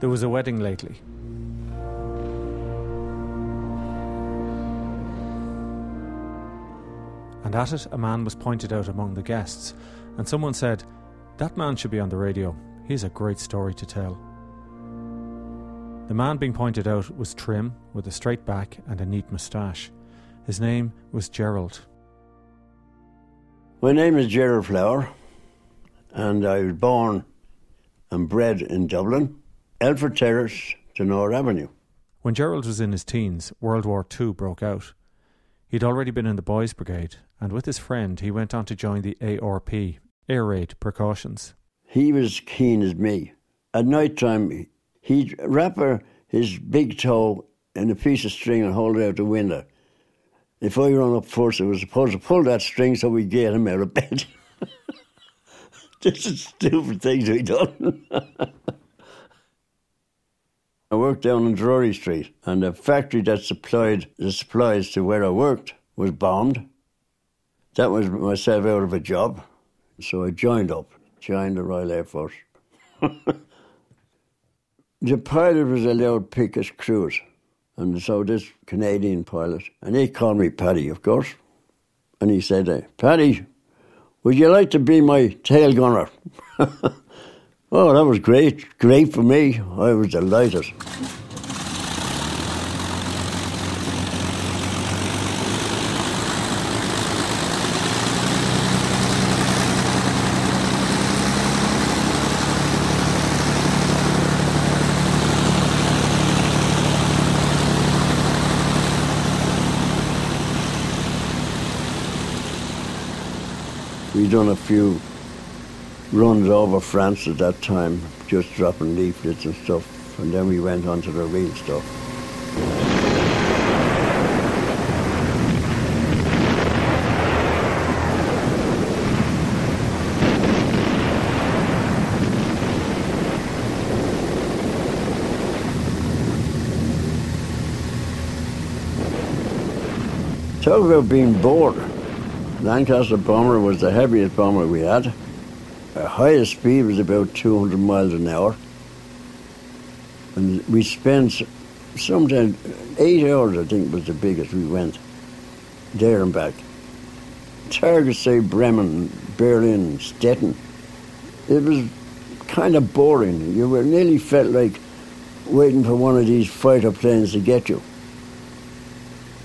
There was a wedding lately. And at it, a man was pointed out among the guests, and someone said, That man should be on the radio. He has a great story to tell. The man being pointed out was trim, with a straight back and a neat moustache. His name was Gerald. My name is Gerald Flower, and I was born and bred in Dublin, Elford Terrace to Nor Avenue. When Gerald was in his teens, World War II broke out. He'd already been in the Boys Brigade, and with his friend, he went on to join the ARP, Air Raid Precautions. He was keen as me. At night time, he'd wrap his big toe in a piece of string and hold it out the window. If I run up first, I was supposed to pull that string so we'd get him out of bed. This is stupid things we done. I worked down on Drury Street, and the factory that supplied the supplies to where I worked was bombed. That was myself out of a job, so I joined up, joined the Royal Air Force. the pilot was allowed pick his crews, and so this Canadian pilot, and he called me Paddy, of course, and he said, Paddy, would you like to be my tail gunner? oh, that was great. Great for me. I was delighted. we done a few runs over France at that time, just dropping leaflets and stuff, and then we went on to the real stuff. Talk about being bored. Lancaster bomber was the heaviest bomber we had. Our highest speed was about 200 miles an hour. And we spent sometimes eight hours, I think, was the biggest we went there and back. Targets say Bremen, Berlin, Stettin. It was kind of boring. You were nearly felt like waiting for one of these fighter planes to get you.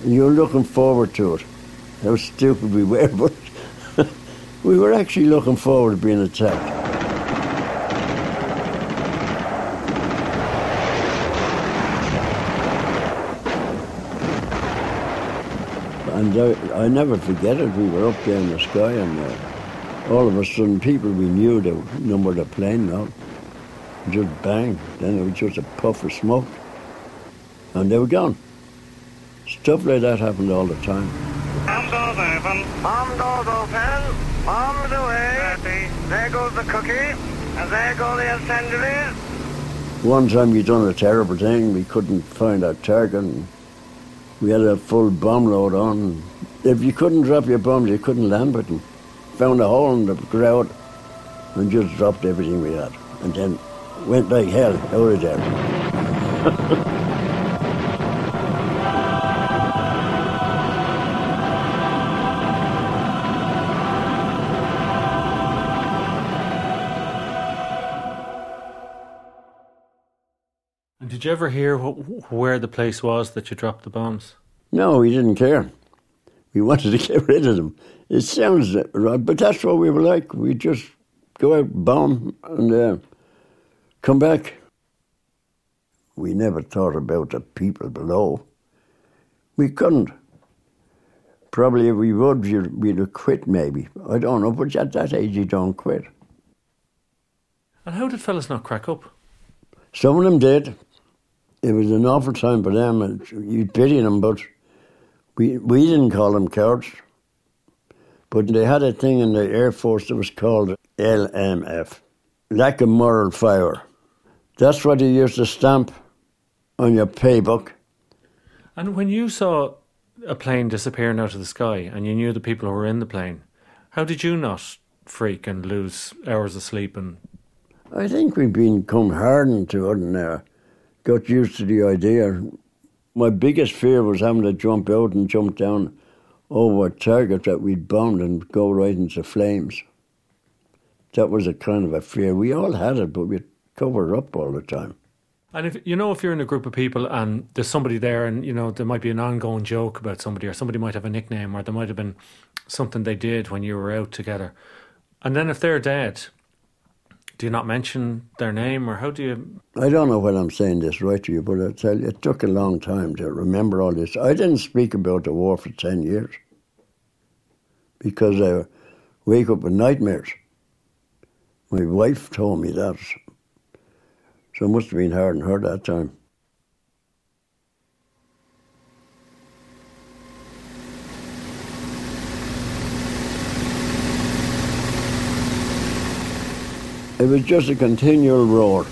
You're looking forward to it how stupid we were, but we were actually looking forward to being attacked. And I never forget it. We were up there in the sky, and uh, all of a sudden, people we knew the number of the plane now, just bang. Then it was just a puff of smoke, and they were gone. Stuff like that happened all the time. Bomb doors open. Bomb doors open. There goes the cookie. And there go the. One time we done a terrible thing. We couldn't find our target. We had a full bomb load on. If you couldn't drop your bombs, you couldn't land it. Found a hole in the ground and just dropped everything we had. And then went like hell out of there. did you ever hear wh- where the place was that you dropped the bombs? No, we didn't care. We wanted to get rid of them. It sounds right, but that's what we were like. We'd just go out, bomb, and uh, come back. We never thought about the people below. We couldn't. Probably if we would, we'd have quit maybe. I don't know, but at that age you don't quit. And how did fellas not crack up? Some of them did. It was an awful time for them. and You'd pity them, but we we didn't call them cowards. But they had a thing in the Air Force that was called LMF, lack of moral fibre. That's what you used to stamp on your paybook. And when you saw a plane disappearing out of the sky and you knew the people who were in the plane, how did you not freak and lose hours of sleep and I think we've been come hardened to it uh, got used to the idea. My biggest fear was having to jump out and jump down over a target that we'd bound and go right into flames. That was a kind of a fear. We all had it, but we'd cover up all the time. And if you know if you're in a group of people and there's somebody there and you know there might be an ongoing joke about somebody or somebody might have a nickname or there might have been something they did when you were out together. And then if they're dead, do you not mention their name or how do you I don't know whether I'm saying this right to you, but I tell you, it took a long time to remember all this. I didn't speak about the war for ten years because I wake up with nightmares. My wife told me that. So it must have been hard on her that time. It was just a continual roar.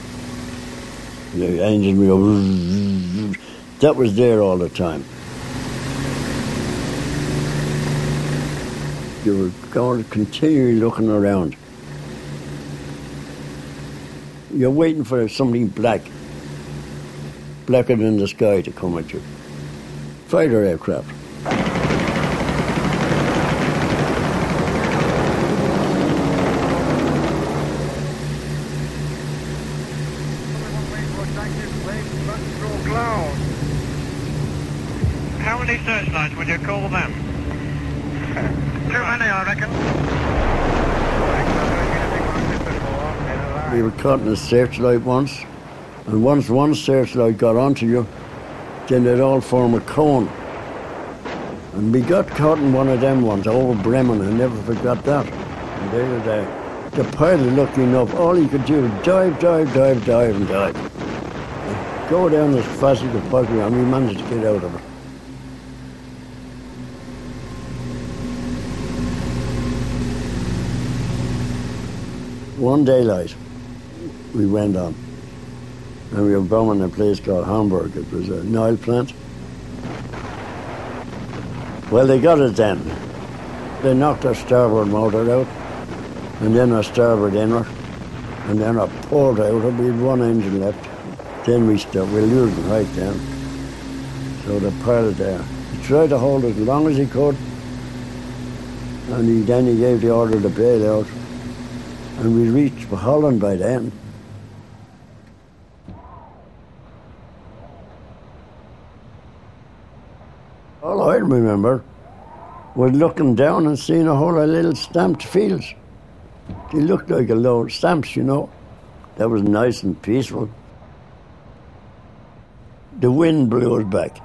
The engine would go. That was there all the time. You were continually looking around. You're waiting for something black, blacker than the sky to come at you. Fighter aircraft. How many searchlights would you call them? Too many, I reckon. We were caught in a searchlight once, and once one searchlight got onto you, then they'd all form a cone. And we got caught in one of them ones over Bremen, I never forgot that. And they were there. The pilot, lucky enough, all he could do was dive, dive, dive, dive, and dive. And go down as fast as he could possibly, and we managed to get out of it. One daylight, we went on. And we were bombing a place called Hamburg. It was a Nile plant. Well, they got it then. They knocked our starboard motor out, and then our starboard inner, and then our port out, and we had one engine left. Then we stopped. We were losing right then. So the pilot there, he tried to hold it as long as he could, and he, then he gave the order to bail out. And we reached Holland by then. All I remember was looking down and seeing a whole lot of little stamped fields. They looked like a load of stamps, you know. That was nice and peaceful. The wind blew us back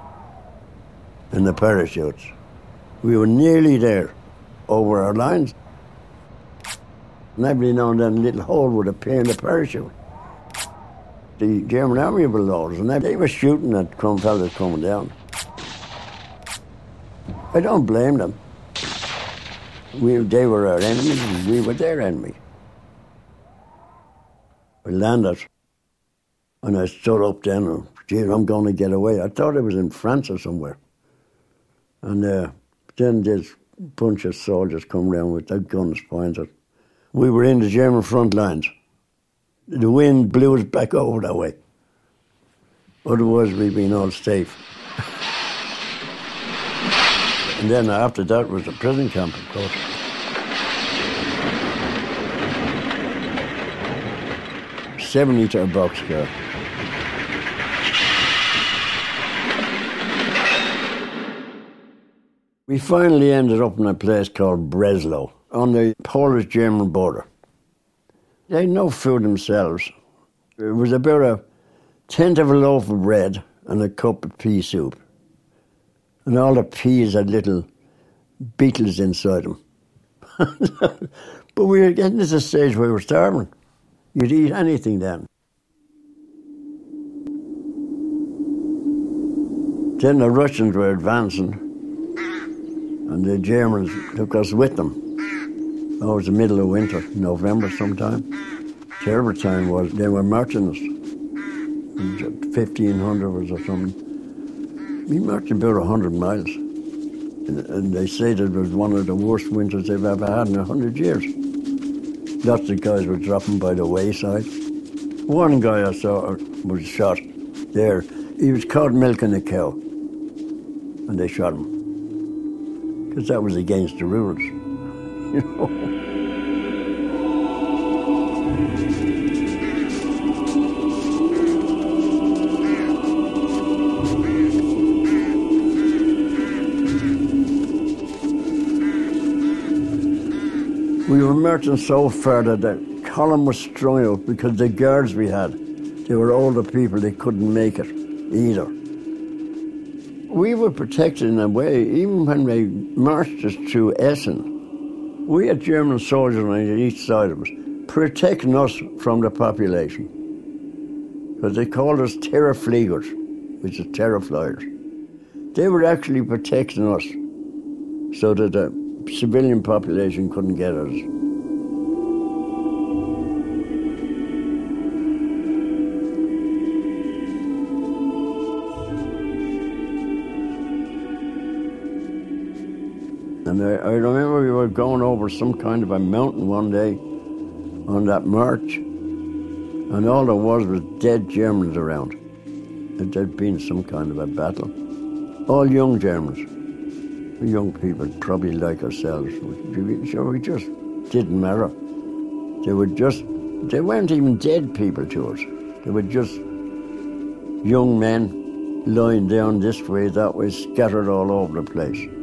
in the parachutes. We were nearly there over our lines. And every now and then a little hole would appear in the parachute. The German army were loaders, and they were shooting at crumb fellas coming down. I don't blame them. We, they were our enemies, and we were their enemy. We landed, and I stood up then, and, gee, I'm going to get away. I thought I was in France or somewhere. And uh, then this bunch of soldiers come round with their guns pointed. We were in the German front lines. The wind blew us back over that way. Otherwise, we'd been all safe. and then after that was the prison camp, of course. Seventy-meter boxcar. We finally ended up in a place called Breslau on the Polish German border. They had no food themselves. It was about a tenth of a loaf of bread and a cup of pea soup. And all the peas had little beetles inside them. but we were getting to the stage where we were starving. You'd eat anything then. Then the Russians were advancing, and the Germans took us with them. Oh, it was the middle of winter, November sometime. Terrible time was, they were marching us. 1500 was or something. We marched about 100 miles. And, and they said it was one of the worst winters they've ever had in 100 years. Lots of guys were dropping by the wayside. One guy I saw uh, was shot there. He was caught milking a cow, and they shot him because that was against the rules, you know. We were marching so far that the column was strung out because the guards we had, they were older people, they couldn't make it either. We were protected in a way, even when they marched us through Essen. We had German soldiers on each side of us, protecting us from the population. Because they called us terror fliegers, which is terror flyers. They were actually protecting us so that the civilian population couldn't get us. And I, I, remember we were going over some kind of a mountain one day on that march, and all there was was dead Germans around. There'd been some kind of a battle. All young Germans young people, probably like ourselves, sure we just didn't matter. They were just, they weren't even dead people to us. They were just young men lying down this way, that way, scattered all over the place.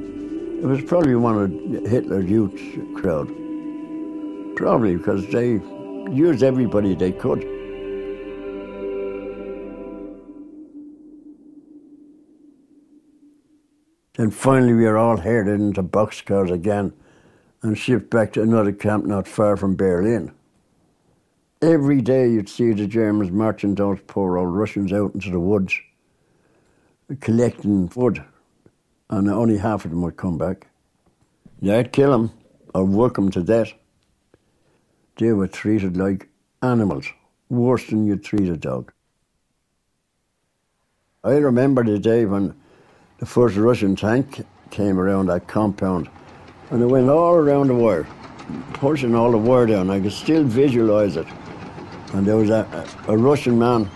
It was probably one of Hitler's youth crowd. Probably because they used everybody they could. Then finally we were all herded into boxcars again and shipped back to another camp not far from Berlin. Every day you'd see the Germans marching those poor old Russians out into the woods, collecting wood, and only half of them would come back. They'd kill them or work them to death. They were treated like animals, worse than you'd treat a dog. I remember the day when the first Russian tank came around that compound and it went all around the wire, pushing all the wire down. I could still visualize it. And there was a, a Russian man,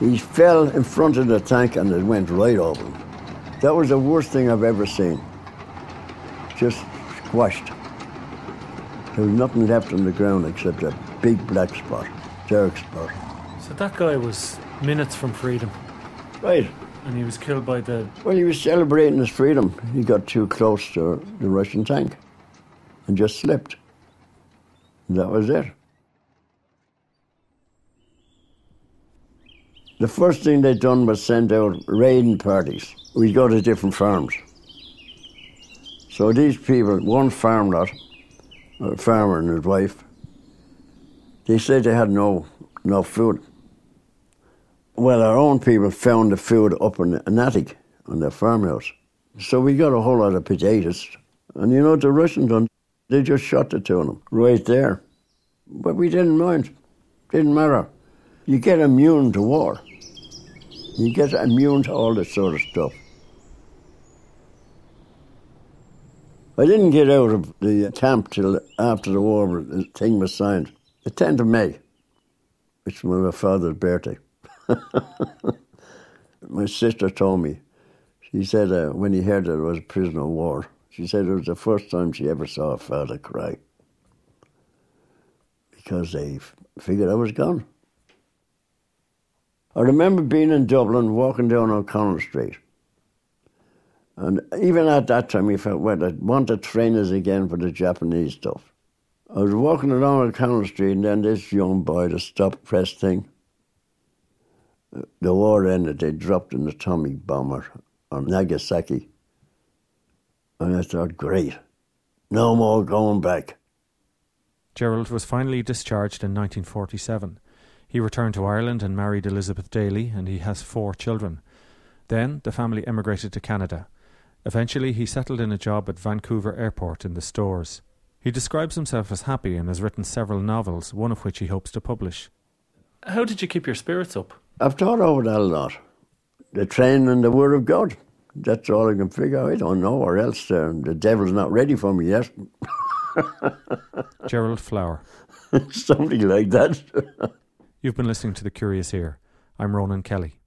he fell in front of the tank and it went right over him. That was the worst thing I've ever seen. Just squashed. There was nothing left on the ground except a big black spot, dark spot. So that guy was minutes from freedom. Right. And he was killed by the. Well, he was celebrating his freedom. He got too close to the Russian tank and just slipped. And that was it. The first thing they'd done was send out raiding parties. We'd go to different farms. So these people, one farm lot, a farmer and his wife, they said they had no no food. Well, our own people found the food up in an attic on their farmhouse. So we got a whole lot of potatoes. And you know what the Russians done? They just shot it to them right there. But we didn't mind. Didn't matter. You get immune to war. You get immune to all this sort of stuff. I didn't get out of the camp till after the war, the thing was signed. The 10th of May, which was my father's birthday. My sister told me, she said uh, when he heard that I was a prisoner of war, she said it was the first time she ever saw a father cry because they figured I was gone. I remember being in Dublin, walking down O'Connell Street. And even at that time, we felt, well, I want to train us again for the Japanese stuff. I was walking along O'Connell Street, and then this young boy, the stop press thing, the war ended, they dropped an atomic bomber on Nagasaki. And I thought, great, no more going back. Gerald was finally discharged in 1947. He returned to Ireland and married Elizabeth Daly, and he has four children. Then the family emigrated to Canada. Eventually, he settled in a job at Vancouver Airport in the stores. He describes himself as happy and has written several novels, one of which he hopes to publish. How did you keep your spirits up? I've thought over that a lot. The train and the Word of God. That's all I can figure. I don't know, or else uh, the devil's not ready for me yet. Gerald Flower. Something like that. You've been listening to The Curious Ear. I'm Ronan Kelly.